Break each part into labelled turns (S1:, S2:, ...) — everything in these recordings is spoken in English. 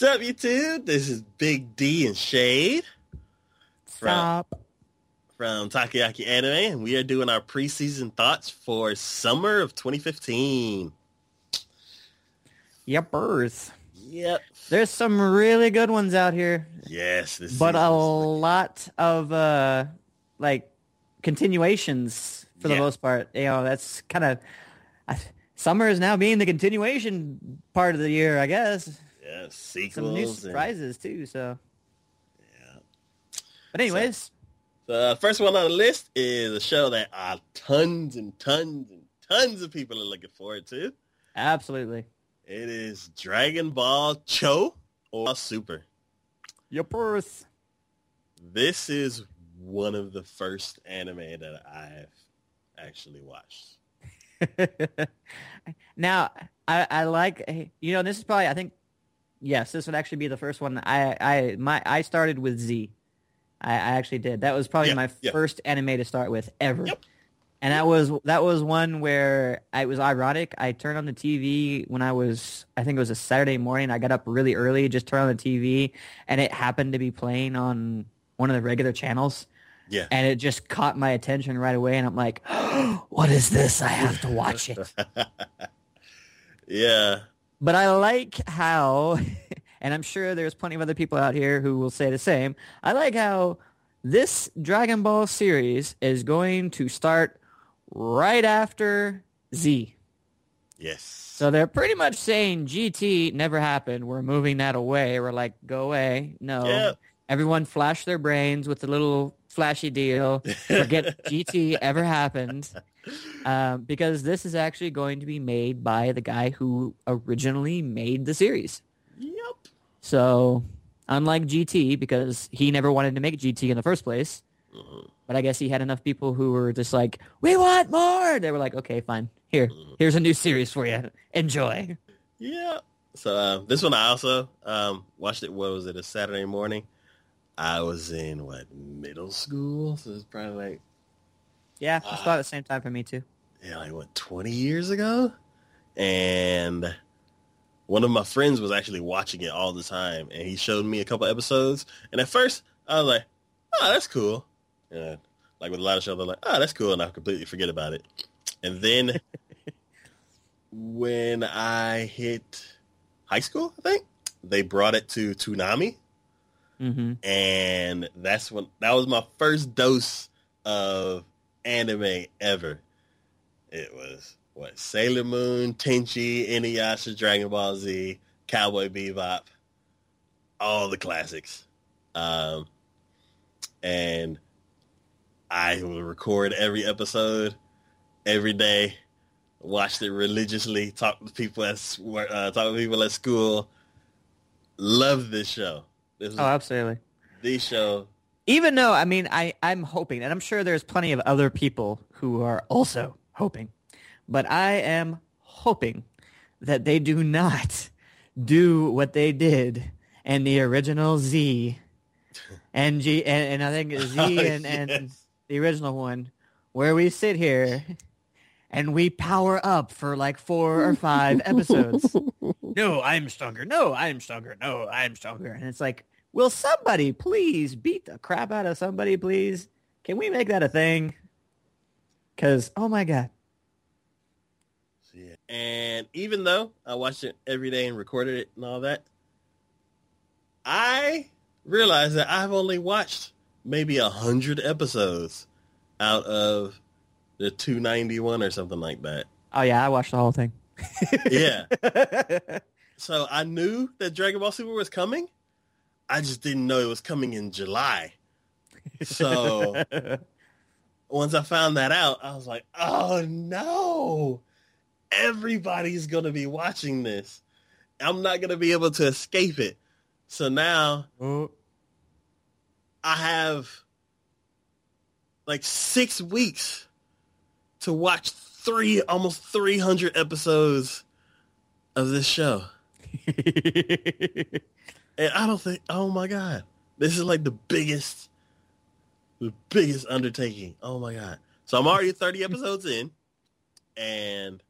S1: What's up, YouTube? This is Big D and Shade
S2: Stop.
S1: from Takoyaki Anime, and we are doing our preseason thoughts for summer of 2015.
S2: Yepers.
S1: Yep.
S2: There's some really good ones out here,
S1: Yes. This
S2: but a lot of uh like continuations for the
S1: Yeah.
S2: most part. You know, that's kind of summer is now being the continuation part of the year, I guess.
S1: Yeah, sequels.
S2: Some new
S1: and-
S2: surprises too. So,
S1: yeah.
S2: but anyways,
S1: The first one on the list is a show that uh, tons and tons and tons of people are looking forward to.
S2: absolutely.
S1: It is Dragon Ball Cho or Super.
S2: Yepers.
S1: This is one of the first anime that I've actually watched.
S2: now, I, I like you know this is probably I think yes this would actually be the first one I I my I started with Z. I, I actually did. That was probably
S1: Yeah,
S2: my
S1: yeah.
S2: first anime to start with ever.
S1: Yep.
S2: And that was that was one where I it was ironic. I turned on the TV when I was I think it was a Saturday morning. I got up really early, just turned on the TV, and it happened to be playing on one of the regular channels
S1: Yeah.
S2: and it just caught my attention right away and i'm like what is this i have to watch it
S1: yeah.
S2: But i like how and i'm sure there's plenty of other people out here who will say the same i like how this dragon ball series is going to start right after z.
S1: Yes.
S2: so they're pretty much saying gt never happened. We're moving that away. We're like go away. No.
S1: Yeah.
S2: everyone flash their brains with the little flashy deal. Forget GT ever happened um, because this is actually going to be made by the guy who originally made the series.
S1: Yep.
S2: So unlike GT, because he never wanted to make GT in the first place,
S1: Mhm.
S2: but I guess he had enough people who were just like, we want more. They were like, okay, fine. Here, here's a new series for you. Enjoy.
S1: Yeah. So uh, this one I also um, watched it. What was it? A Saturday morning. I was in what middle school, so it's probably like
S2: Yeah, it's about the same time for me too.
S1: yeah, like what twenty years ago, and one of my friends was actually watching it all the time, and he showed me a couple episodes. And at first, I was like, "Oh, that's cool." Yeah, like with a lot of shows, I'm like, "Oh, that's cool," and I completely forget about it. And then when I hit high school, I think they brought it to Toonami,
S2: hmm
S1: and that's when that was my first dose of anime ever. It was what Sailor Moon, Tenchi, Inuyasha, Dragon Ball Z, Cowboy Bebop, all the classics. Um, and I would record every episode every day, watched it religiously, talked to people at uh, talk to people at school. Love this show. This
S2: Oh, absolutely.
S1: the show.
S2: Even though I mean I I'm hoping, and I'm sure there's plenty of other people who are also hoping, but I am hoping that they do not do what they did in the original Z and G and, and I think Z
S1: Oh,
S2: and, and the original one where we sit here and we power up for like four or five episodes. no, I'm stronger. No, I'm stronger. No, I'm stronger. And it's like, will somebody please beat the crap out of somebody, please? Can we make that a thing? Because, oh my God.
S1: Yeah. And even though I watched it every day and recorded it and all that, I realized that I've only watched maybe a hundred episodes out of the 291 or something like that.
S2: Oh yeah, I watched the whole thing.
S1: Yeah. so I knew that Dragon Ball Super was coming. I just didn't know it was coming in July. So once I found that out, I was like, oh no, everybody's going to be watching this. I'm not going to be able to escape it. So now
S2: oh,
S1: I have like six weeks to watch three, almost 300 episodes of this show. And I don't think, oh my God, this is like the biggest, the biggest undertaking. Oh my God. So I'm already 30 episodes in and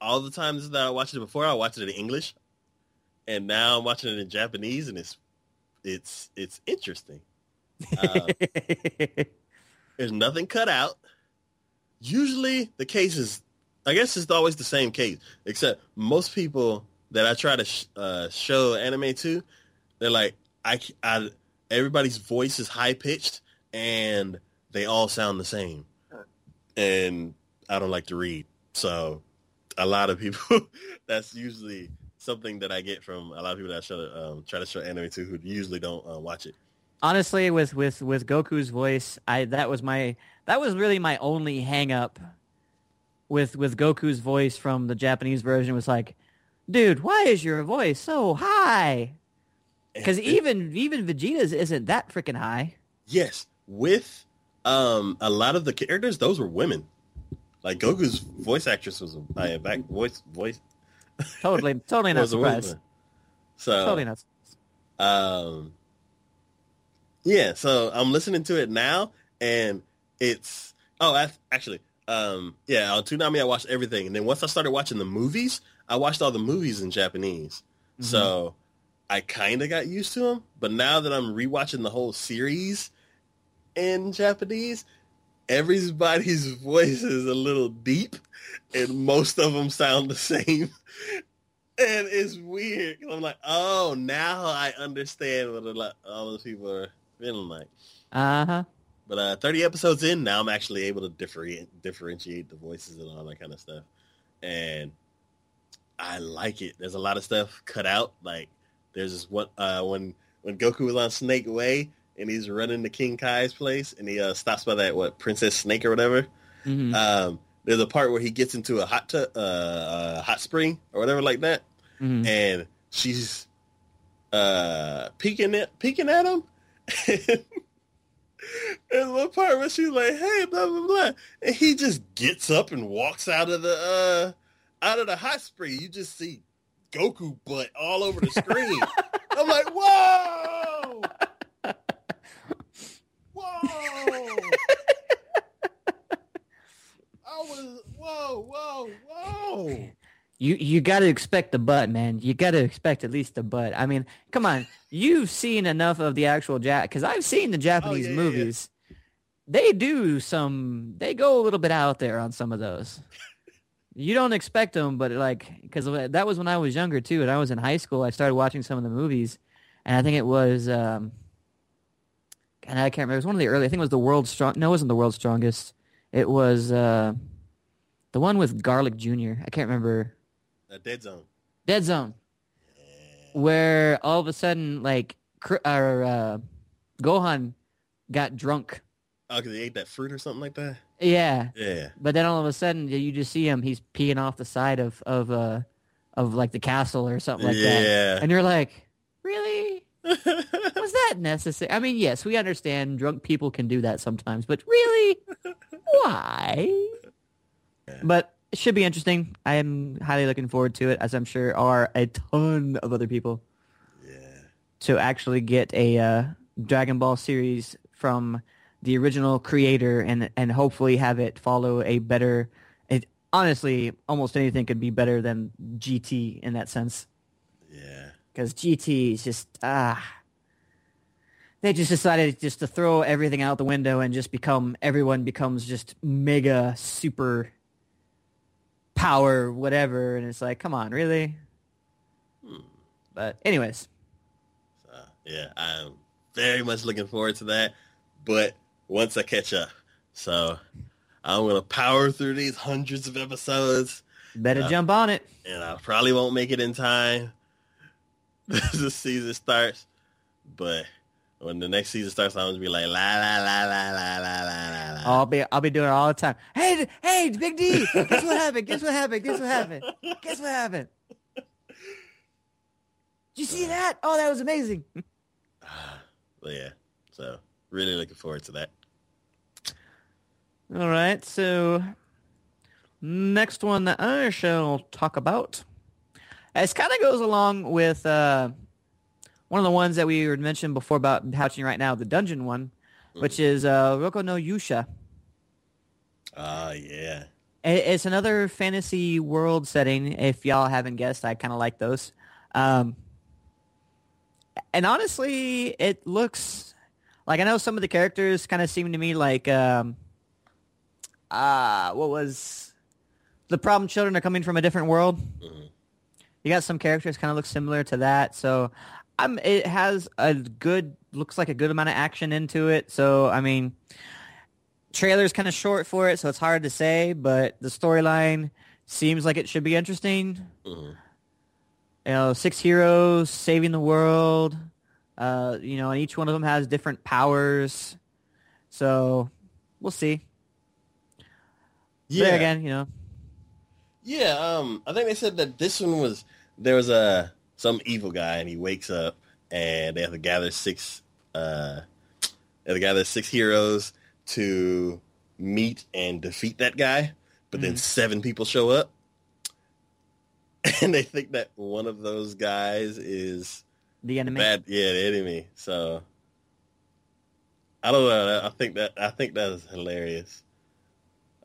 S1: all the times that I watched it before, I watched it in English and now I'm watching it in Japanese, and it's it's it's interesting. Uh, there's nothing cut out. Usually, the case is, I guess, it's always the same case, except most people that I try to sh- uh, show anime to, they're like, I, I, everybody's voice is high pitched and they all sound the same, and I don't like to read, so a lot of people, that's usually something that I get from a lot of people that I show, um, try to show anime to who usually don't uh, watch it.
S2: Honestly, with with with Goku's voice, I that was my that was really my only hang up with with Goku's voice from the Japanese version was like, dude, why is your voice so high? Because even even Vegeta's isn't that freaking high.
S1: Yes, with um a lot of the characters, those were women. Like Goku's voice actress was a uh, back voice voice
S2: Totally, totally not surprised.
S1: So
S2: Totally not.
S1: um yeah, so I'm listening to it now and it's oh that's actually um yeah, on Toonami I watched everything and then once I started watching the movies, I watched all the movies in Japanese.
S2: Mhm.
S1: So I kind of got used to them, but now that I'm rewatching the whole series in Japanese, everybody's voice is a little deep, and most of them sound the same. And it's weird. I'm like, oh, now I understand what a lot, all those people are feeling like.
S2: Uh huh.
S1: But uh, 30 episodes in, now I'm actually able to differentiate, differentiate the voices and all that kind of stuff. And I like it. There's a lot of stuff cut out. Like there's this one uh, when when Goku was on Snake Way and he's running to King Kai's place and he uh, stops by that what Princess Snake or whatever.
S2: hmm
S1: Um, there's a part where he gets into a hot tub, uh, uh, hot spring or whatever like that,
S2: hmm
S1: and she's uh peeking at peeking at him. and one part where she's like, "Hey, blah blah blah," and he just gets up and walks out of the uh out of the hot spring. You just see Goku butt all over the screen. I'm like, whoa, whoa. I was whoa, whoa, whoa.
S2: You you got to expect the butt, man. You got to expect at least the butt. I mean, come on. You've seen enough of the actual Jap because I've seen the oh, Japanese
S1: Oh, yeah, yeah, yeah.
S2: movies. They do some. They go a little bit out there on some of those. You don't expect them, but like because that was when I was younger too, and I was in high school. I started watching some of the movies, and I think it was. um and I can't remember. It was one of the early. I think it was the world's strong. No, it wasn't the world's strongest. It was uh, the one with Garlic Jr. I can't remember.
S1: A dead zone.
S2: Dead Zone, where all of a sudden, like, or, uh, Gohan got drunk.
S1: Oh, because he ate that fruit or something like that.
S2: Yeah,
S1: Yeah.
S2: but then all of a sudden, you just see him. He's peeing off the side of of uh of like the castle or something like that,
S1: yeah.
S2: and you're like, really? Was that necessary? I mean, yes, we understand drunk people can do that sometimes, but really, why?
S1: Yeah.
S2: But it should be interesting. I am highly looking forward to it, as I'm sure are a ton of other people.
S1: yeah.
S2: to actually get a uh, Dragon Ball series from the original creator and and hopefully have it follow a better. It honestly, almost anything could be better than GT in that sense
S1: Yeah.
S2: because GT is just ah. They just decided just to throw everything out the window and just become everyone becomes just mega super power whatever and it's like come on really
S1: Hmm.
S2: but anyways
S1: So, yeah, I'm very much looking forward to that. But once I catch up, so I'm gonna power through these hundreds of episodes,
S2: better
S1: Uh,
S2: jump on it
S1: and I probably won't make it in time. the season starts, but when the next season starts, I'm gonna be like la la la la la la la la.
S2: I'll be I'll be doing it all the time. Hey, hey, Big D, guess what happened? Guess what happened? Guess what happened? Guess what happened? Did you see that? Oh, that was amazing.
S1: But yeah, so really looking forward to that.
S2: All right, so next one that I shall talk about. It kind of goes along with uh, one of the ones that we had mentioned before about hatching right now, the dungeon one, which is uh, Rokka no Yusha.
S1: Oh yeah,
S2: It's another fantasy world setting. If y'all haven't guessed, I kind of like those. Um, and honestly, it looks like I know some of the characters kind of seem to me like um, uh, what was the problem? Children are coming from a different world.
S1: Mhm.
S2: You got some characters kind of look similar to that, so I'm. It has a good looks like a good amount of action into it. So I mean, trailer's kind of short for it, so it's hard to say. But the storyline seems like it should be interesting.
S1: Mhm.
S2: You know, six heroes saving the world. Uh, you know, and each one of them has different powers. So we'll see.
S1: Yeah.
S2: There again, you know.
S1: Yeah, um, I think they said that this one was there was a some evil guy and he wakes up and they have to gather six uh they have to gather six heroes to meet and defeat that guy, but then
S2: Mhm.
S1: seven people show up. And they think that one of those guys is
S2: The enemy.
S1: bad yeah, the enemy. So I don't know. I think that I think that is hilarious.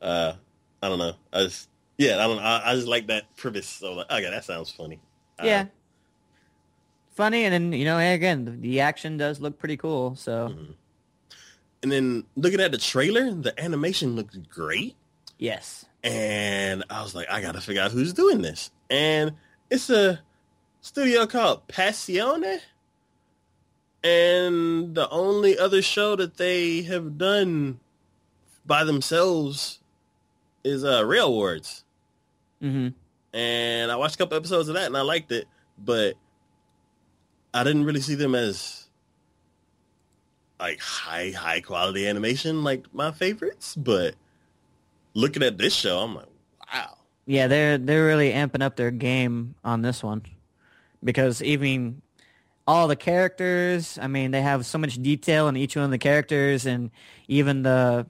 S1: Uh I don't know. I just yeah, I don't. I, I just like that premise. So like, okay, that sounds funny.
S2: Yeah. Funny, and then you know, hey, again, the, the action does look pretty cool. So
S1: mhm. And then looking at the trailer, the animation looked great,
S2: yes,
S1: and I was like, I gotta figure out who's doing this. And it's a studio called Passione, and the only other show that they have done by themselves is uh, Rail Wars.
S2: hmm
S1: and I watched a couple episodes of that and I liked it, but I didn't really see them as like high high quality animation like my favorites. But looking at this show, I'm like, wow.
S2: yeah, they're they're really amping up their game on this one because even all the characters, I mean, they have so much detail in each one of the characters, and even the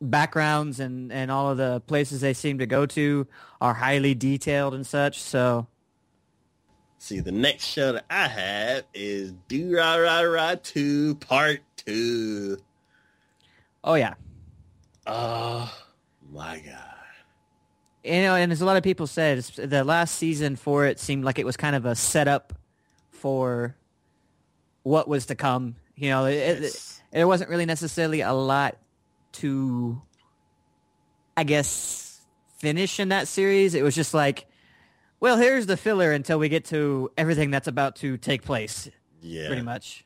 S2: backgrounds and and all of the places they seem to go to are highly detailed and such. So
S1: See, the next show that I have is Durarara Two Part Two.
S2: oh yeah,
S1: Oh my god.
S2: you know, and as a lot of people said, the last season for it seemed like it was kind of a setup for what was to come. You know, it, it,
S1: Yes.
S2: there wasn't really necessarily a lot to, I guess, finish in that series. It was just like, well, here's the filler until we get to everything that's about to take place,
S1: yeah.
S2: pretty much.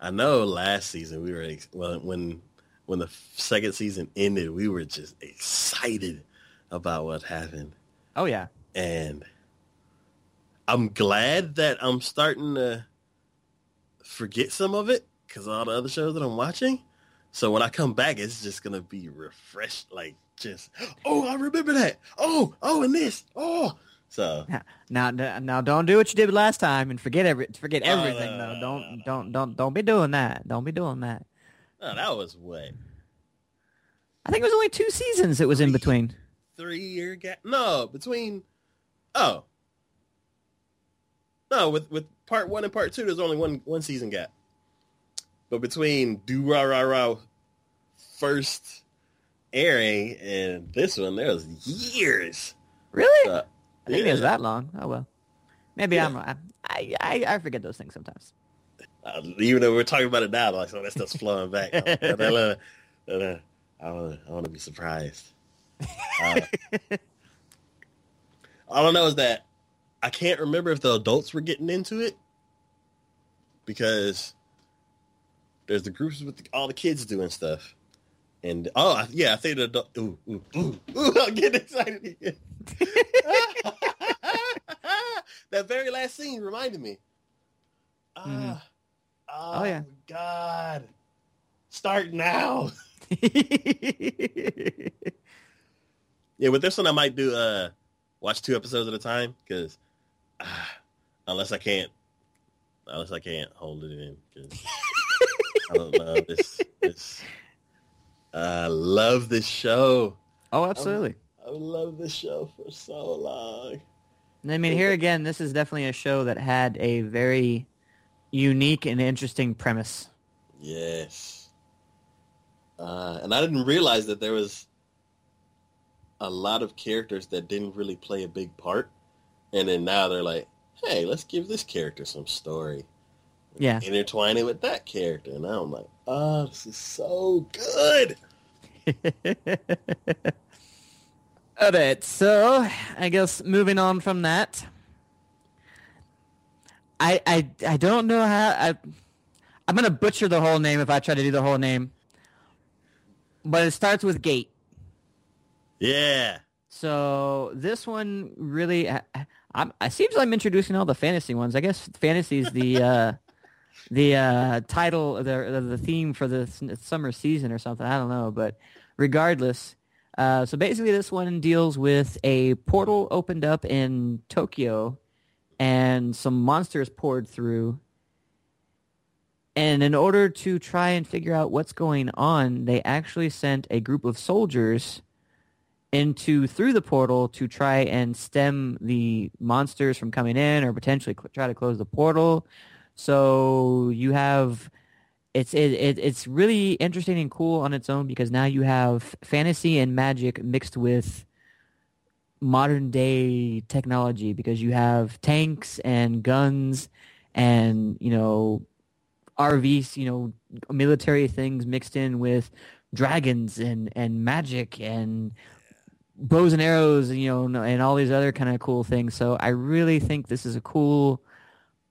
S1: I know last season we were well when when the second season ended, we were just excited about what happened,
S2: Oh yeah,
S1: and I'm glad that I'm starting to forget some of it because all the other shows that I'm watching. So when I come back, it's just gonna be refreshed, like just oh, I remember that. Oh, oh, and this. Oh, so
S2: now now don't do what you did last time and forget every forget
S1: Oh,
S2: everything
S1: no,
S2: though. Don't don't don't don't be doing that. Don't be doing that.
S1: No, that was what
S2: I think it was only two seasons it was in between.
S1: three year gap? No, between oh no, with with part one and part two, there's only one one season gap. But between Durarara first airing and this one, there was years.
S2: Really?
S1: Uh,
S2: I think it was that long. Oh well. Maybe
S1: Yeah.
S2: I'm wrong. I, I I forget those things sometimes.
S1: Uh, even though we're talking about it now, like so that stuff's flowing back. I want I want to be surprised. Uh, all I know is that I can't remember if the adults were getting into it because there's the groups with the, all the kids doing stuff, and oh yeah, I think the adult. Ooh, ooh, ooh, ooh, I'm getting excited again. that very last scene reminded me. Ah, oh,
S2: Oh, yeah.
S1: God! Start now. Yeah, with this one I might do uh watch two episodes at a time because ah, unless I can't unless I can't hold it in I don't this this I love this show.
S2: oh, absolutely.
S1: I love this show for so long.
S2: And I mean, here again, this is definitely a show that had a very unique and interesting premise.
S1: Yes. Uh, and I didn't realize that there was a lot of characters that didn't really play a big part. And then now they're like, hey, let's give this character some story.
S2: Yeah.
S1: intertwine it with that character, and I'm like, oh, this is so good.
S2: All right, so I guess moving on from that, I I I don't know how I I'm gonna butcher the whole name if I try to do the whole name, but it starts with gate.
S1: Yeah,
S2: So this one really, I, I'm, it seems like I'm introducing all the fantasy ones. I guess fantasy is the uh, the uh, title, the the theme for the summer season or something. I don't know, but regardless, uh, so basically this one deals with a portal opened up in Tokyo, and some monsters poured through. And in order to try and figure out what's going on, they actually sent a group of soldiers into through the portal to try and stem the monsters from coming in or potentially cl- try to close the portal. So you have it's it, it it's really interesting and cool on its own because now you have fantasy and magic mixed with modern day technology because you have tanks and guns and you know RVs, you know, military things mixed in with dragons and and magic and bows and arrows, you know, and all these other kind of cool things. So I really think this is a cool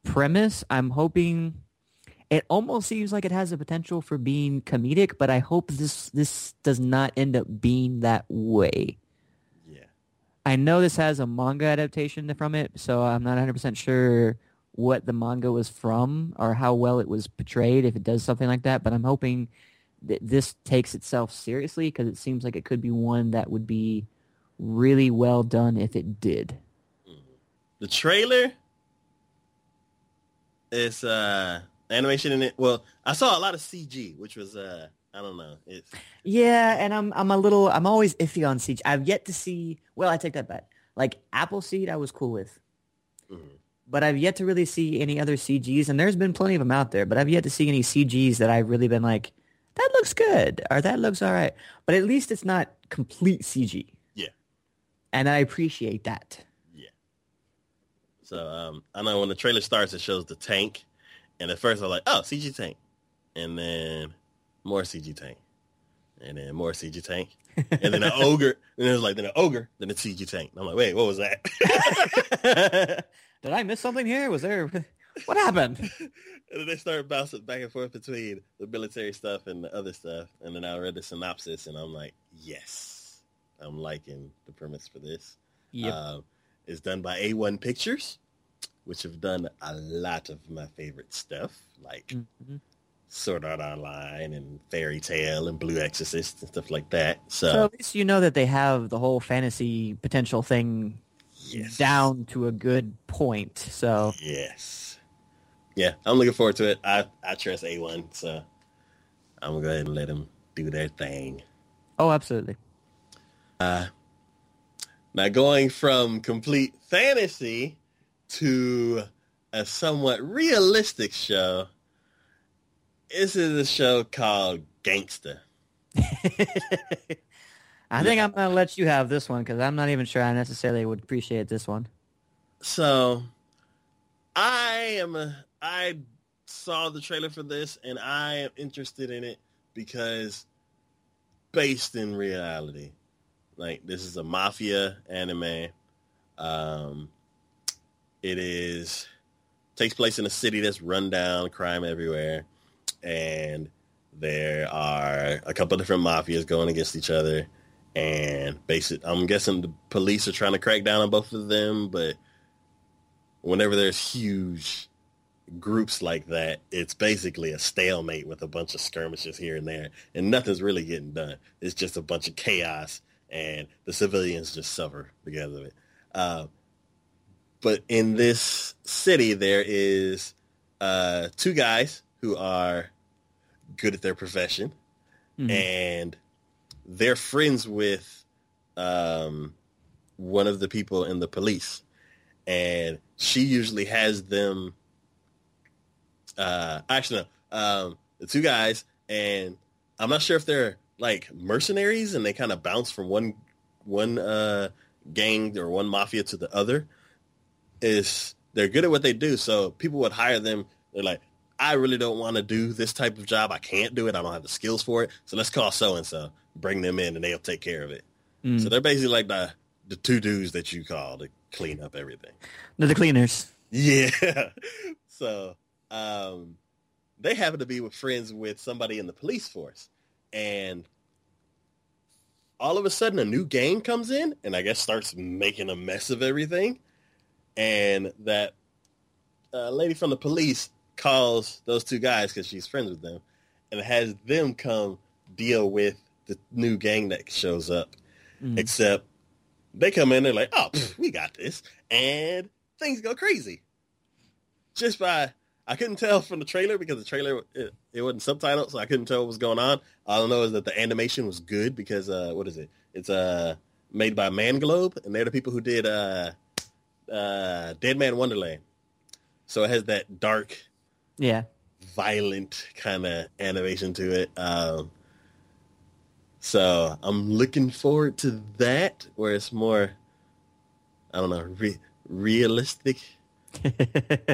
S2: premise. I'm hoping it almost seems like it has a potential for being comedic, but I hope this this does not end up being that way.
S1: yeah.
S2: I know this has a manga adaptation from it, so I'm not 100% sure what the manga was from or how well it was portrayed if it does something like that, but I'm hoping that this takes itself seriously because it seems like it could be one that would be really well done if it did.
S1: The trailer is uh animation in it. Well, I saw a lot of CG, which was uh I don't know. It's
S2: Yeah, and I'm I'm a little I'm always iffy on CG. I've yet to see well, I take that back. Like Appleseed I was cool with.
S1: Mhm.
S2: But I've yet to really see any other CGs and there's been plenty of them out there, but I've yet to see any CGs that I've really been like that looks good or that looks all right. But at least it's not complete CG.
S1: Yeah.
S2: And I appreciate that.
S1: So um I know when the trailer starts it shows the tank and at first I was like, oh CG tank. And then more CG tank. And then more CG tank. And then an ogre. And it was like then an ogre, then a CG tank. And I'm like, wait, what was that?
S2: Did I miss something here? Was there what happened?
S1: and then they started bouncing back and forth between the military stuff and the other stuff. And then I read the synopsis and I'm like, yes, I'm liking the premise for this.
S2: Yep.
S1: Um, it's done by A1 Pictures, which have done a lot of my favorite stuff, like
S2: Mhm.
S1: Sword Art Online and Fairy Tail and Blue Exorcist and stuff like that. So,
S2: So at least you know that they have the whole fantasy potential thing
S1: yes.
S2: down to a good point. So
S1: Yes. Yeah, I'm looking forward to it. I, I trust A1, so I'm going to go ahead and let them do their thing.
S2: oh, absolutely.
S1: Uh, now going from complete fantasy to a somewhat realistic show, this is a show called Gangsta.
S2: I think I'm going to let you have this one because I'm not even sure I necessarily would appreciate this one.
S1: So I am a, I saw the trailer for this and I am interested in it because based in reality. Like this is a mafia anime. Um it is takes place in a city that's run down, crime everywhere, and there are a couple different mafias going against each other. And basic, I'm guessing the police are trying to crack down on both of them, but whenever there's huge groups like that, it's basically a stalemate with a bunch of skirmishes here and there, and nothing's really getting done. It's just a bunch of chaos, and the civilians just suffer because of it. Uh, but in this city, there is uh, two guys who are good at their profession,
S2: Mhm.
S1: and they're friends with um, one of the people in the police, and she usually has them. Uh, actually, no, um, the two guys, and I'm not sure if they're like mercenaries, and they kind of bounce from one one uh, gang or one mafia to the other. Is they're good at what they do, so people would hire them. They're like, I really don't want to do this type of job. I can't do it. I don't have the skills for it. So let's call so and so, bring them in, and they'll take care of it.
S2: Mm.
S1: So they're basically like the the two dudes that you call to clean up everything.
S2: They're the cleaners.
S1: Yeah. so um, they happen to be with friends with somebody in the police force, and all of a sudden a new gang comes in, and I guess starts making a mess of everything, and that uh, lady from the police calls those two guys because she's friends with them, and has them come deal with the new gang that shows up.
S2: Mm.
S1: Except they come in, they're like, "Oh, pff, we got this," and things go crazy. Just by I couldn't tell from the trailer because the trailer it, it wasn't subtitled, so I couldn't tell what was going on. All I know is that the animation was good because uh, what is it? It's uh made by Manglobe, and they're the people who did uh, uh, Deadman Wonderland. So it has that dark,
S2: Yeah.
S1: violent kind of animation to it. Um, so I'm looking forward to that, where it's more, I don't know, re- realistic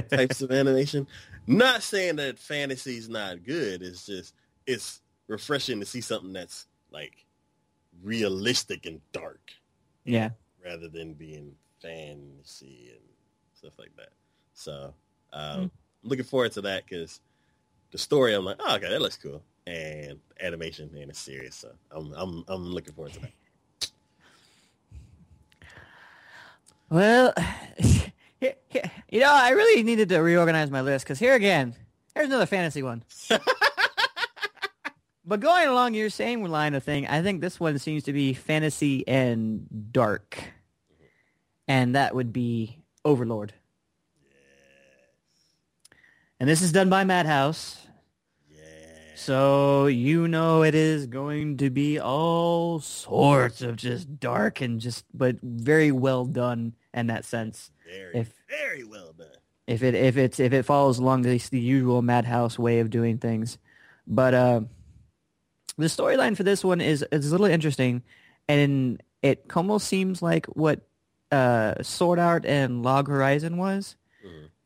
S1: types of animation. Not saying that fantasy's not good. It's just it's refreshing to see something that's like realistic and dark
S2: yeah.
S1: rather than being fantasy and stuff like that. So um,
S2: Mm.
S1: I'm looking forward to that because the story I'm like, oh, okay, that looks cool, and animation and it's serious. So I'm I'm I'm looking forward to that.
S2: Well, here- here- you know, I really needed to reorganize my list because here again, here's another fantasy one. but going along your same line of thing, I think this one seems to be fantasy and dark, and that would be Overlord. And this is done by Madhouse, so you know it is going to be all sorts of just dark and just, but very well done in that sense.
S1: Very
S2: If
S1: very well done.
S2: if it if it's if it follows along the, the usual Madhouse way of doing things, but uh, the storyline for this one is is a little interesting, and it almost seems like what uh, Sword Art and Log Horizon was,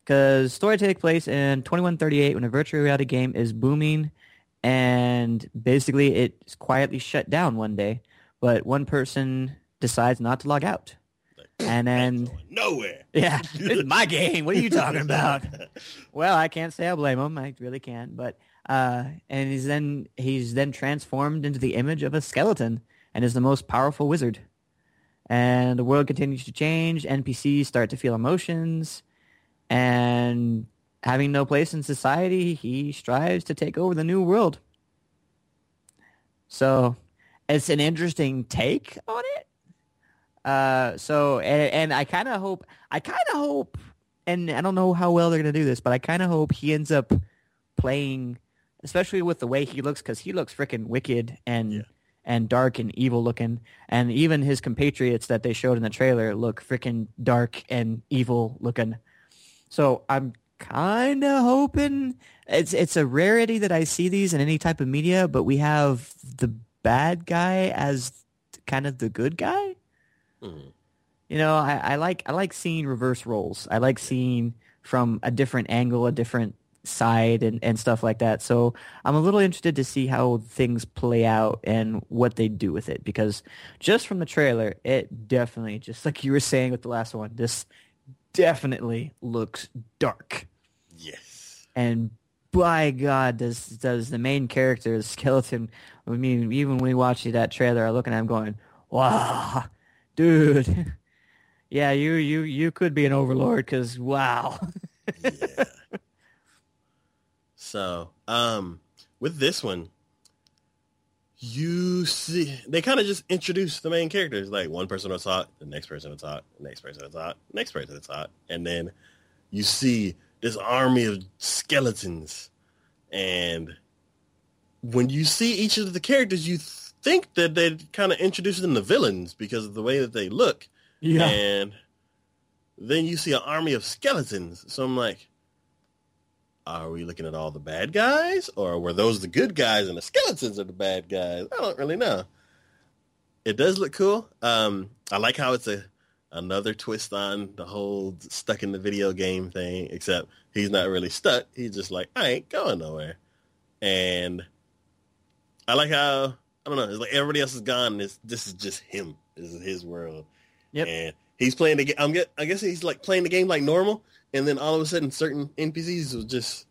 S2: because story takes place in 2138 when a virtual reality game is booming, and basically it's quietly shut down one day, but one person decides not to log out, and then
S1: nowhere.
S2: yeah, this is my game. What are you talking about? Well, I can't say I blame him. I really can't. But uh, and he's then he's then transformed into the image of a skeleton and is the most powerful wizard. And the world continues to change. NPCs start to feel emotions, and having no place in society, he strives to take over the new world. So, it's an interesting take on it. Uh, so and, and I kind of hope I kind of hope, and I don't know how well they're gonna do this, but I kind of hope he ends up playing, especially with the way he looks, because he looks freaking wicked and
S1: Yeah.
S2: and dark and evil looking, and even his compatriots that they showed in the trailer look freaking dark and evil looking. So I'm kind of hoping it's it's a rarity that I see these in any type of media, but we have the bad guy as kind of the good guy.
S1: Mhm.
S2: You know, I, I like I like seeing reverse roles. I like seeing from a different angle, a different side, and, and stuff like that. So I'm a little interested to see how things play out and what they do with it. Because just from the trailer, it definitely, just like you were saying with the last one, this definitely looks dark.
S1: Yes.
S2: And by God, does does the main character, the skeleton? I mean, even when we watch that trailer, I look at him going, "Wow, dude, yeah, you you you could be an overlord." Because wow,
S1: yeah. So, um, with this one, you see, they kind of just introduce the main characters. Like one person will talk, the next person will talk, the next person talk, the next person will talk, and then you see this army of skeletons. And when you see each of the characters, you think that they kind of introduced them to villains because of the way that they look.
S2: yeah,
S1: And then you see an army of skeletons. So I'm like, are we looking at all the bad guys? Or were those the good guys and the skeletons are the bad guys? I don't really know. It does look cool. Um, I like how it's a another twist on the whole stuck in the video game thing, except he's not really stuck. He's just like, I ain't going nowhere. And I like how I don't know. It's like everybody else is gone. This this is just him. This is his world.
S2: Yep.
S1: And he's playing the game. I'm get. I guess he's like playing the game like normal. And then all of a sudden, certain NPCs will just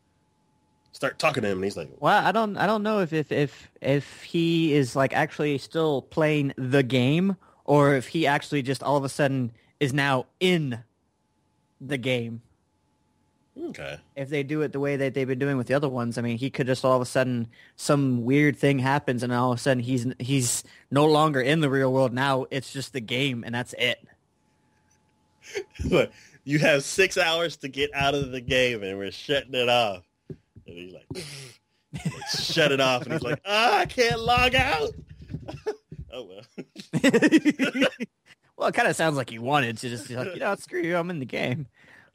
S1: start talking to him, and he's like,
S2: Well, I don't I don't know if if if if he is like actually still playing the game or if he actually just all of a sudden is now in the game.
S1: "Okay,
S2: If they do it the way that they've been doing with the other ones, I mean, he could just all of a sudden some weird thing happens and all of a sudden he's he's no longer in the real world. Now it's just the game and that's it.
S1: Look, you have six hours to get out of the game, and we're shutting it off." And he's like, like, "Shut it off," and he's like, "Ah, I can't log out." oh well.
S2: well, it kind of sounds like he wanted to just be like, you know, screw you, I'm in the game.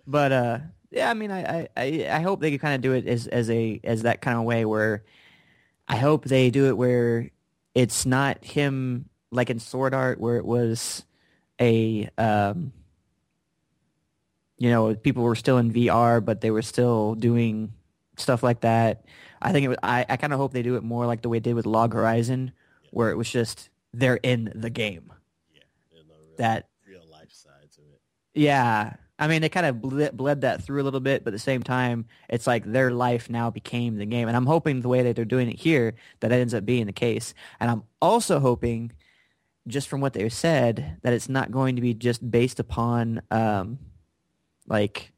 S2: But uh, yeah, I mean, I I, I hope they could kind of do it as as a as that kind of way where I hope they do it where it's not him like in Sword Art where it was a um you know people were still in VR but they were still doing stuff like that. I think it was, I I kind of hope they do it more like the way they did with Log Horizon where it was just they're in the game.
S1: Yeah, no real,
S2: That
S1: real life side to it.
S2: yeah, I mean they kind of bled, bled that through a little bit, but at the same time, it's like their life now became the game, and I'm hoping the way that they're doing it here that ends up being the case, and I'm also hoping, just from what they said, that it's not going to be just based upon um, like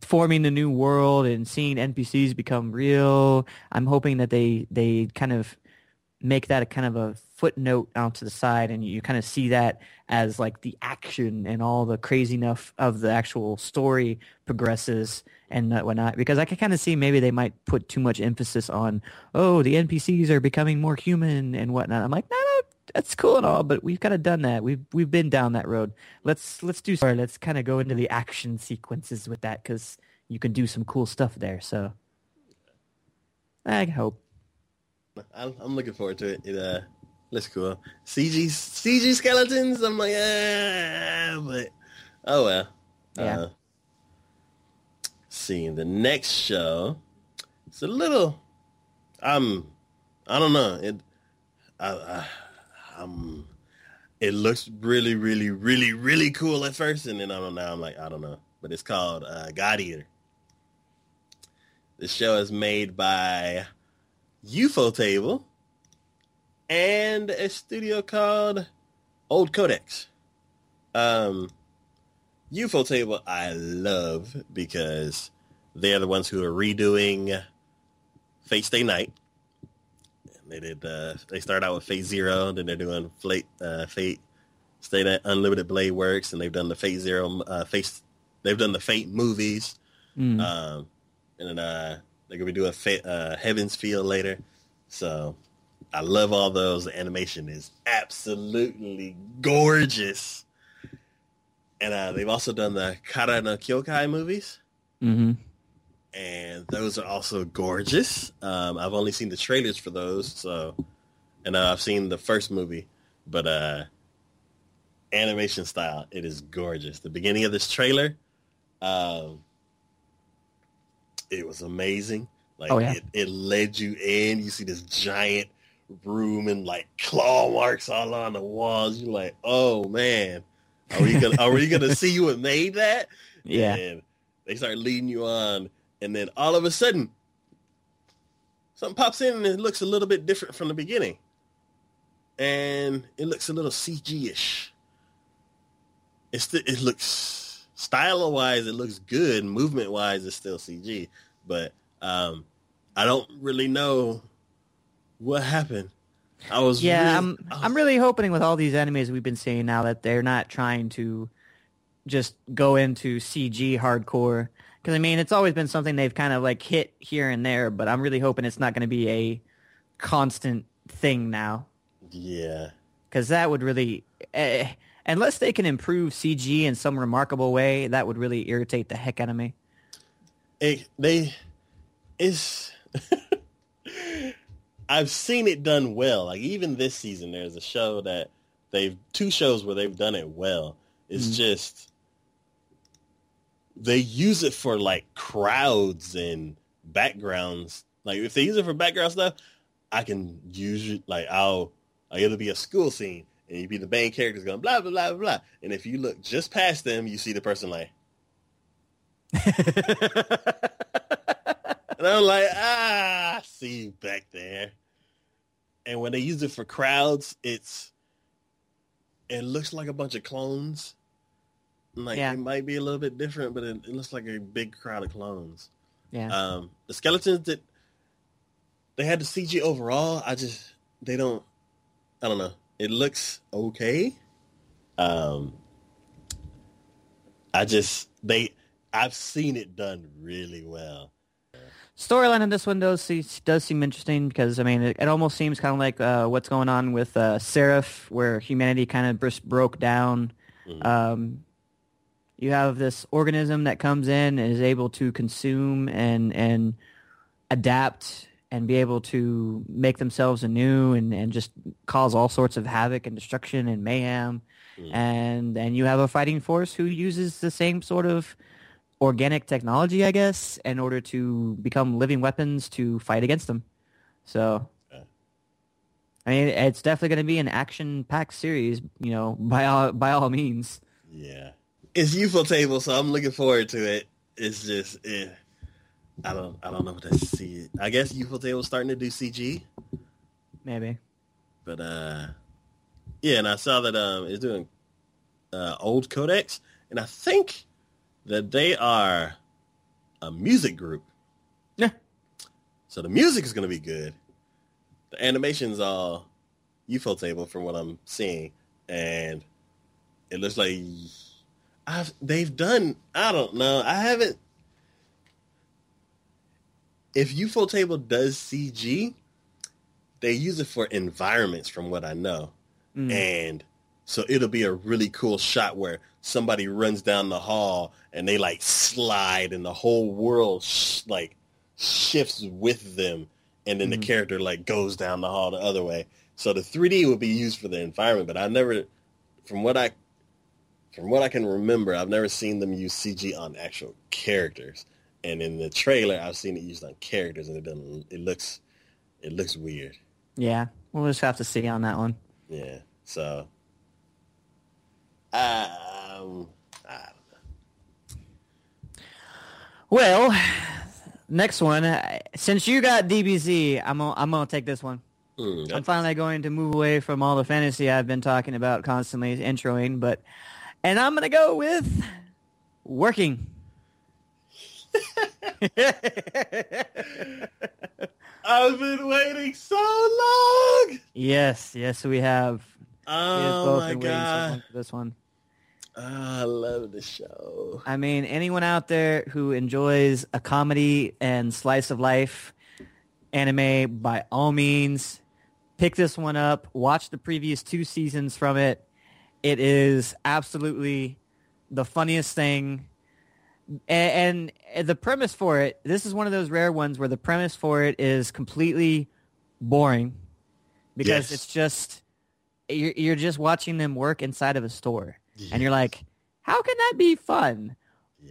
S2: forming the new world and seeing NPCs become real. I'm hoping that they they kind of make that a kind of a footnote out to the side and you kind of see that as like the action and all the enough of the actual story progresses and whatnot because I can kind of see maybe they might put too much emphasis on oh the NPCs are becoming more human and whatnot. I'm like no no that's cool and all but we've kind of done that we've we've been down that road. Let's let's do sorry let's kind of go into the action sequences with that because you can do some cool stuff there. So I hope.
S1: I'm, I'm looking forward to it. It uh, looks cool. CG CG skeletons. I'm like, ah, but oh well.
S2: Yeah.
S1: Uh, seeing the next show, it's a little. I'm. I don't know. It. I. I I'm. It looks really, really, really, really cool at first, and then I don't know. I'm like, I don't know, but it's called uh, God Eater. The show is made by Ufotable and a studio called Old Codex. Um, Ufotable I love because they're the ones who are redoing Fate Stay Night. And they did. Uh, they started out with Fate Zero, then they're doing Fate uh, Fate Stay Night Unlimited Blade Works, and they've done the Fate Zero uh, Fate. They've done the Fate movies.
S2: Mm.
S1: Um, and then uh, they're gonna be doing Fa- uh, Heaven's Feel later. So I love all those. The animation is absolutely gorgeous. And uh, they've also done the Kara no Kyokai movies,
S2: hmm
S1: and those are also gorgeous. Um, I've only seen the trailers for those, so and uh, I've seen the first movie, but uh, animation style, it is gorgeous. The beginning of this trailer, um, it was amazing. Like
S2: Oh, yeah.
S1: it, it led you in. You see this giant room and like claw marks all on the walls. You're like, oh man, are we gonna are we gonna see what made that?
S2: Yeah.
S1: And they start leading you on, and then all of a sudden, something pops in and it looks a little bit different from the beginning, and it looks a little CG-ish. It's st- it looks style wise, it looks good. Movement wise, it's still CG, but um, I don't really know what happened. I was
S2: Yeah,
S1: really-
S2: I'm
S1: was-
S2: I'm really hoping with all these enemies we've been seeing now that they're not trying to just go into CG hardcore. Because I mean, it's always been something they've kind of like hit here and there, but I'm really hoping it's not going to be a constant thing now.
S1: yeah.
S2: Because that would really, eh, unless they can improve CG in some remarkable way, that would really irritate the heck out of me.
S1: It, they it's I've seen it done well. Like even this season, there's a show that they've two shows where they've done it well. It's
S2: Mhm.
S1: just they use it for like crowds and backgrounds. Like if they use it for background stuff, I can use it like I'll like it'll be a school scene and you be the main characters going blah blah blah blah. And if you look just past them, you see the person like and I'm like, ah, I see you back there. And when they use it for crowds, it's it looks like a bunch of clones. Like
S2: Yeah.
S1: it might be a little bit different, but it, it looks like a big crowd of clones.
S2: yeah.
S1: Um, the skeletons that they had the CG overall, I just they don't. I don't know. It looks okay. Um, I just they I've seen it done really well.
S2: Storyline in this one does does seem interesting because I mean it, it almost seems kind of like uh, what's going on with uh, Seraph, where humanity kind of just broke down.
S1: Mhm.
S2: Um, you have this organism that comes in and is able to consume and and adapt and be able to make themselves anew and, and just cause all sorts of havoc and destruction and mayhem.
S1: Mhm.
S2: And and you have a fighting force who uses the same sort of organic technology, I guess, in order to become living weapons to fight against them. So, I mean, it's definitely going to be an action-packed series, you know, by all by all means.
S1: Yeah, it's Ufotable, so I'm looking forward to it. It's just, eh, I don't, I don't know what to see. I guess Ufotable's starting to do CG,
S2: Maybe.
S1: but uh, yeah, and I saw that um, it's doing uh, OLDCODEX, and I think that they are a music group.
S2: Yeah.
S1: So the music is going to be good. The animation's all Ufotable from what I'm seeing, and it looks like I've they've done. I don't know. I haven't. If Ufotable does CG, they use it for environments, from what I know,
S2: Mm.
S1: and so it'll be a really cool shot where somebody runs down the hall and they like slide, and the whole world sh- like shifts with them, and then
S2: Mhm.
S1: the character like goes down the hall the other way. So the 3D would be used for the environment, but I never, from what I, from what I can remember, I've never seen them use CG on actual characters. And in the trailer, I've seen it used on characters, and it doesn't. It looks, it looks weird.
S2: Yeah, we'll just have to see on that one.
S1: Yeah. So, um, I don't know.
S2: Well, next one. Since you got DBZ, I'm gonna, I'm gonna take this one.
S1: Hmm,
S2: I'm finally going to move away from all the fantasy I've been talking about constantly introing, but and I'm gonna go with working.
S1: I've been waiting so long.
S2: yes, yes, we have. We have
S1: Oh my god!
S2: for this one.
S1: Ah, I love the show.
S2: I mean, anyone out there who enjoys a comedy and slice of life anime, by all means, pick this one up. Watch the previous two seasons from it. It is absolutely the funniest thing. And, and the premise for it, this is one of those rare ones where the premise for it is completely boring because
S1: Yes.
S2: it's just you're, you're just watching them work inside of a store and you're like, how can that be fun?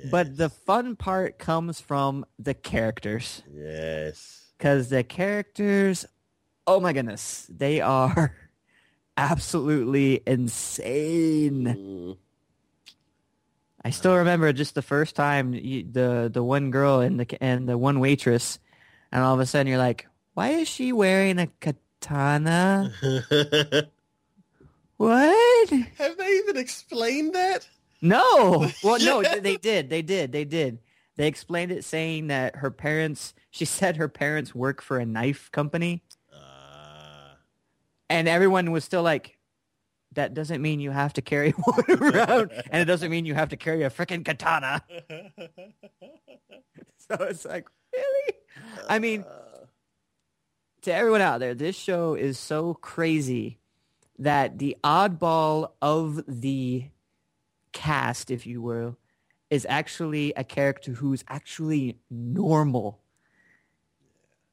S2: But the fun part comes from the characters
S1: yes,
S2: because the characters, oh my goodness, they are absolutely insane.
S1: Mm,
S2: I still remember just the first time you, the the one girl and the and the one waitress, and all of a sudden you're like, why is she wearing a katana? What?
S1: Have they even explained that?
S2: No. Well, no, they did. They did. They did. They explained it saying that her parents, she said her parents work for a knife company
S1: Uh,
S2: and everyone was still like, that doesn't mean you have to carry one around and it doesn't mean you have to carry a freaking katana. So it's like, really? I mean,
S1: uh,
S2: to everyone out there, this show is so crazy that the oddball of the cast, if you will, is actually a character who's actually normal.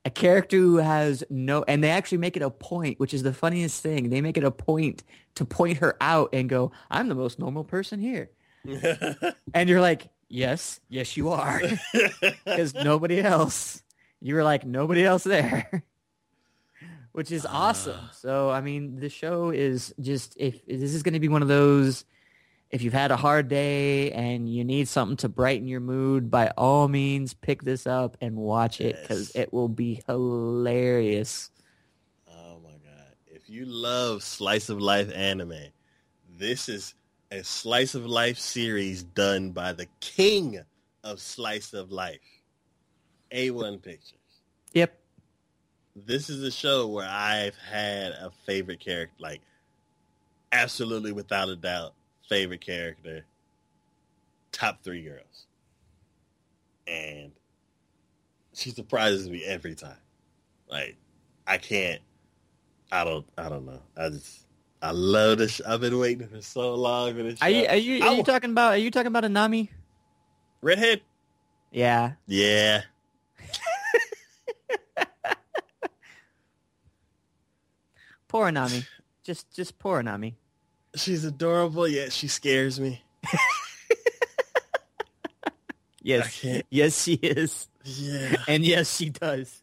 S2: a character who has no and they actually make it a point which is the funniest thing. They make it a point to point her out and go i'm the most normal person here. And you're like yes yes you are. Because nobody else. You were like nobody else there which is awesome
S1: Ah.
S2: so i mean the show is just if this is going to be one of those if you've had a hard day and you need something to brighten your mood, by all means, pick this up and watch it because it will be hilarious.
S1: Oh my god! If you love slice of life anime, this is a slice of life series done by the king of slice of life, A1 Pictures. This is a show where I've had a favorite character, like absolutely without a doubt, favorite character, top three girls, and she surprises me every time. Like I can't. I don't. I don't know. I just. I love this. I've been waiting for so long for this. Show.
S2: Are you are you, are you talking about are you talking about Anami?
S1: redhead?
S2: Yeah.
S1: Yeah.
S2: Poor Anami. Just just poor Anami.
S1: She's adorable, yet she scares me.
S2: Yes. Yes, she is.
S1: Yeah.
S2: And yes, she does.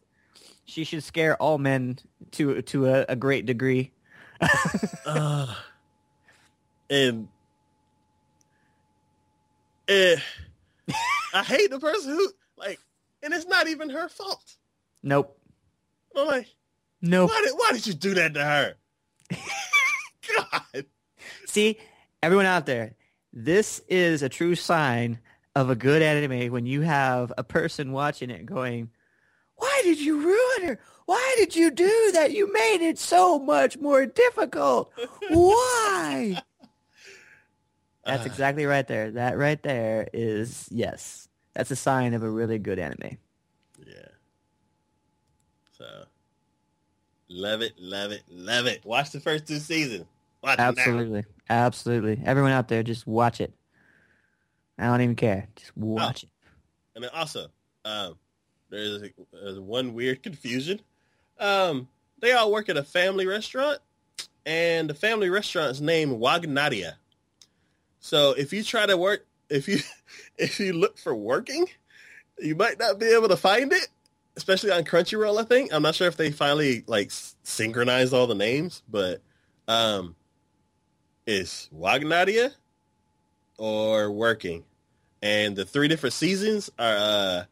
S2: She should scare all men to to a, a great degree.
S1: Uh, and eh, I hate the person who like, and it's not even her fault.
S2: Nope.
S1: I'm like,
S2: Nope.
S1: why did why did you do that to her? God.
S2: See, everyone out there, this is a true sign of a good anime when you have a person watching it going, why did you ruin her? Why did you do that? You made it so much more difficult. Why? That's
S1: Ah,
S2: exactly right there. That right there is, yes, that's a sign of a really good anime.
S1: Yeah. So, love it, love it, love it. Watch the first two seasons. Watch.
S2: Absolutely. Absolutely. Everyone out there, just watch it. I don't even care. Just watch it.
S1: And then also, um, there's, there's one weird confusion. Um, they all work at a family restaurant, and the family restaurant is named Wagnaria. So if you try to work, if you if you look for working, you might not be able to find it, especially on Crunchyroll. I think I'm not sure if they finally like synchronized all the names, but um, it's Wagnaria or working and the three different seasons are uh,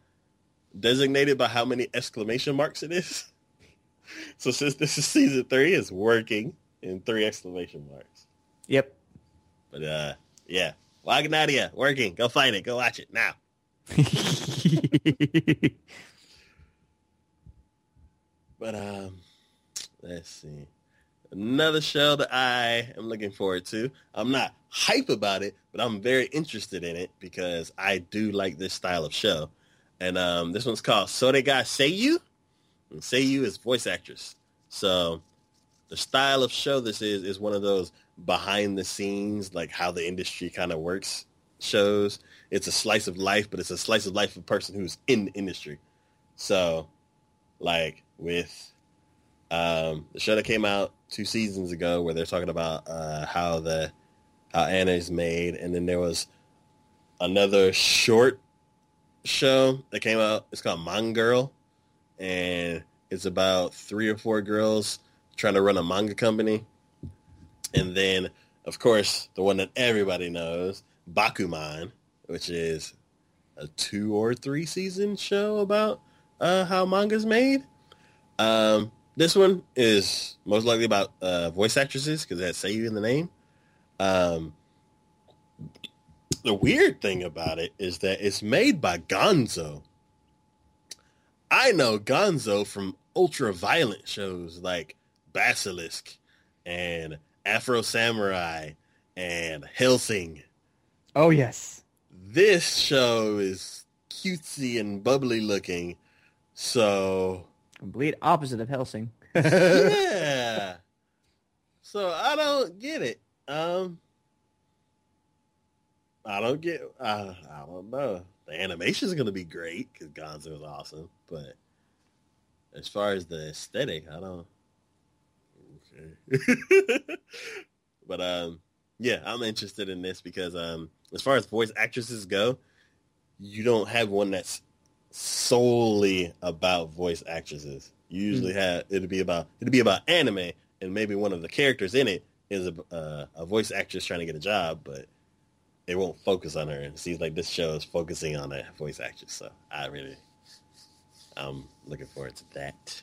S1: designated by how many exclamation marks it is. So since this is season three, it's working in three exclamation marks.
S2: Yep.
S1: But uh, yeah, Wagnaria, working. Go find it. Go watch it now. But um, let's see. Another show that I am looking forward to. I'm not hype about it, but I'm very interested in it because I do like this style of show. And um, this one's called Sorega Seiyu. And Seiyu is voice actress. So the style of show this is is one of those behind the scenes, like how the industry kind of works shows. It's a slice of life, but it's a slice of life of a person who's in the industry. So like with um, the show that came out two seasons ago where they're talking about uh, how the how Anna is made, and then there was another short show that came out. It's called Manga Girl, and it's about three or four girls trying to run a manga company. And then, of course, the one that everybody knows, Bakuman, which is a two or three season show about uh, how manga's made. Um, this one is most likely about uh, voice actresses because that Seiyu in the name. Um, the weird thing about it is that it's made by Gonzo. I know Gonzo from ultra violent shows like Basilisk and Afro Samurai and Hellsing.
S2: oh yes.
S1: This show is cutesy and bubbly looking, so
S2: Complete opposite of Hellsing.
S1: yeah. So I don't get it. Um, I don't get. I don't know. The animation is gonna be great because Gonzo is awesome, but as far as the aesthetic, I don't. Okay. but um, yeah, I'm interested in this because um, as far as voice actresses go, you don't have one that's solely about voice actresses. You usually mm. have it'll be about it'll be about anime, and maybe one of the characters in it is a uh, a voice actress trying to get a job, but they won't focus on her. And it seems like this show is focusing on a voice actress, so I really I'm looking forward to that.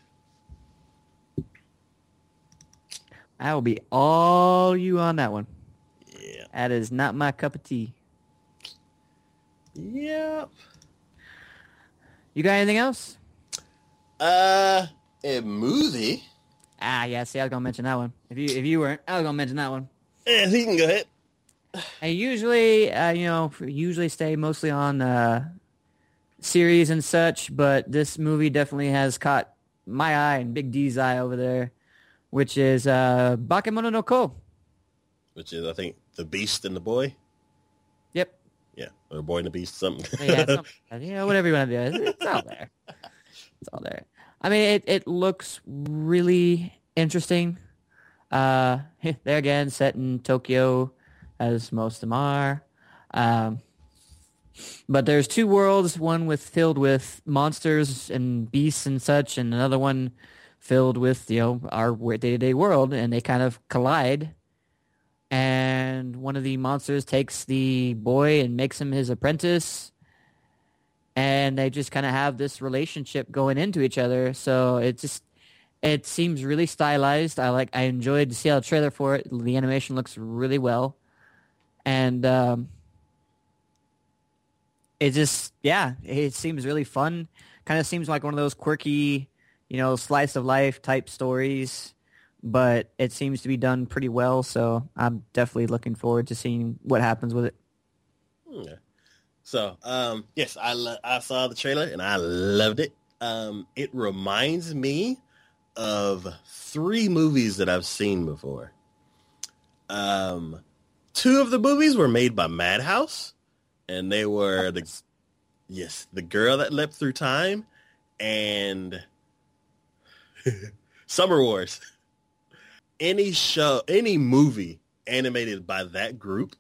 S2: I will be all you on that one.
S1: Yeah.
S2: That is not my cup of tea.
S1: Yep.
S2: You got anything else?
S1: Uh, a movie.
S2: Ah, yeah. See, I was gonna mention that one. If you if you weren't, I was gonna mention that one.
S1: Yeah, he can go ahead.
S2: I usually, uh, you know, usually stay mostly on uh, series and such, but this movie definitely has caught my eye and Big D's eye over there, which is uh, Bakemono no Ko.
S1: Which is, I think, the Beast and the Boy. Yeah, or Boy and the Beast, something.
S2: yeah, something, you know, whatever you want to do, it's all there. It's all there. I mean, it it looks really interesting. Uh, there again, set in Tokyo, as most of them are. Um, but there's two worlds, one with filled with monsters and beasts and such, and another one filled with you know our day-to-day world, and they kind of collide. And one of the monsters takes the boy and makes him his apprentice, and they just kind of have this relationship going into each other. So it just it seems really stylized. I like I enjoyed the seattle trailer for it. The animation looks really well, and um, it just yeah, it seems really fun. Kind of seems like one of those quirky, you know, slice of life type stories, but it seems to be done pretty well. So I'm definitely looking forward to seeing what happens with it.
S1: Okay. So um, yes, I lo- I saw the trailer and I loved it. Um, it reminds me of three movies that I've seen before. Um, two of the movies were made by Madhouse and they were the yes, the girl that leapt through time and Summer Wars. Any show, any movie animated by that group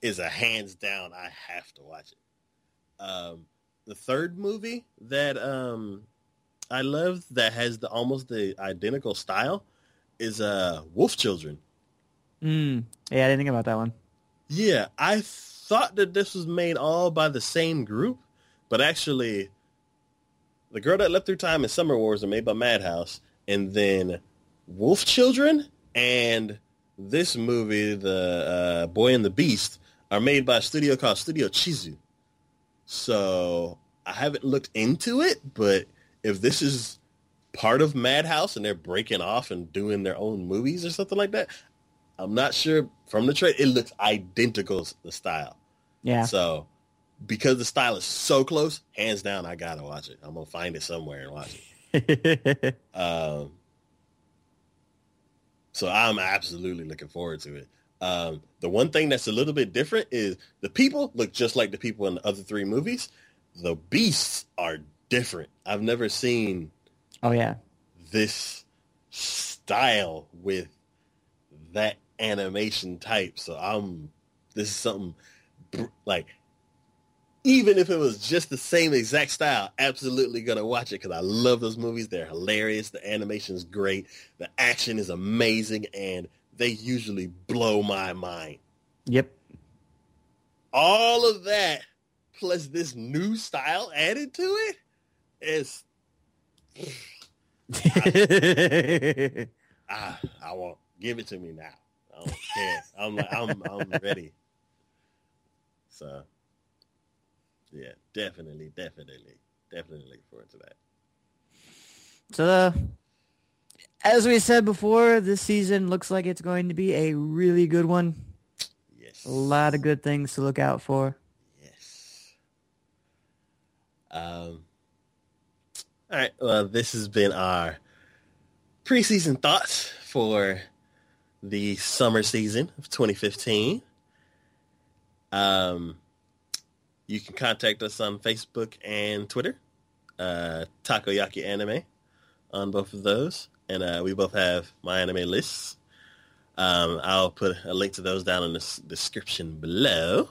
S1: is a hands down. I have to watch it. Um, the third movie that um, I love that has the almost the identical style is uh, Wolf Children.
S2: Mm, yeah, I didn't think about that one.
S1: Yeah, I thought that this was made all by the same group, but actually, The Girl That left Through Time and Summer Wars are made by Madhouse, and then Wolf Children and this movie, The uh, Boy and the Beast, are made by a studio called Studio Chizu. So I haven't looked into it, but if this is part of Madhouse and they're breaking off and doing their own movies or something like that, I'm not sure. From the trailer, it looks identical the style.
S2: Yeah.
S1: So because the style is so close, hands down, I gotta watch it. I'm gonna find it somewhere and watch it. um, so I'm absolutely looking forward to it. Um, the one thing that's a little bit different is the people look just like the people in the other three movies. The beasts are different. I've never seen.
S2: Oh yeah.
S1: This style with that animation type. So I'm. This is something like even if it was just the same exact style, absolutely gonna watch it because I love those movies. They're hilarious. The animation is great. The action is amazing, and they usually blow my mind.
S2: Yep.
S1: All of that plus this new style added to it is. I, I, I won't give it to me now. I don't care. I'm like I'm I'm ready. So, yeah, definitely, definitely, definitely looking forward to that.
S2: So, uh, as we said before, this season looks like it's going to be a really good one.
S1: Yes.
S2: A lot of good things to look out for.
S1: Yes. Um. All right. Well, this has been our preseason thoughts for the summer season of 2015. Um, you can contact us on Facebook and Twitter, uh, Takoyaki Anime, on both of those, and uh, we both have my anime lists. Um, I'll put a link to those down in the s- description below.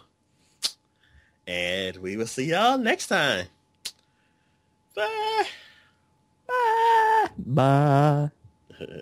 S1: And we will see y'all next time. Bye.
S2: Bye. Bye.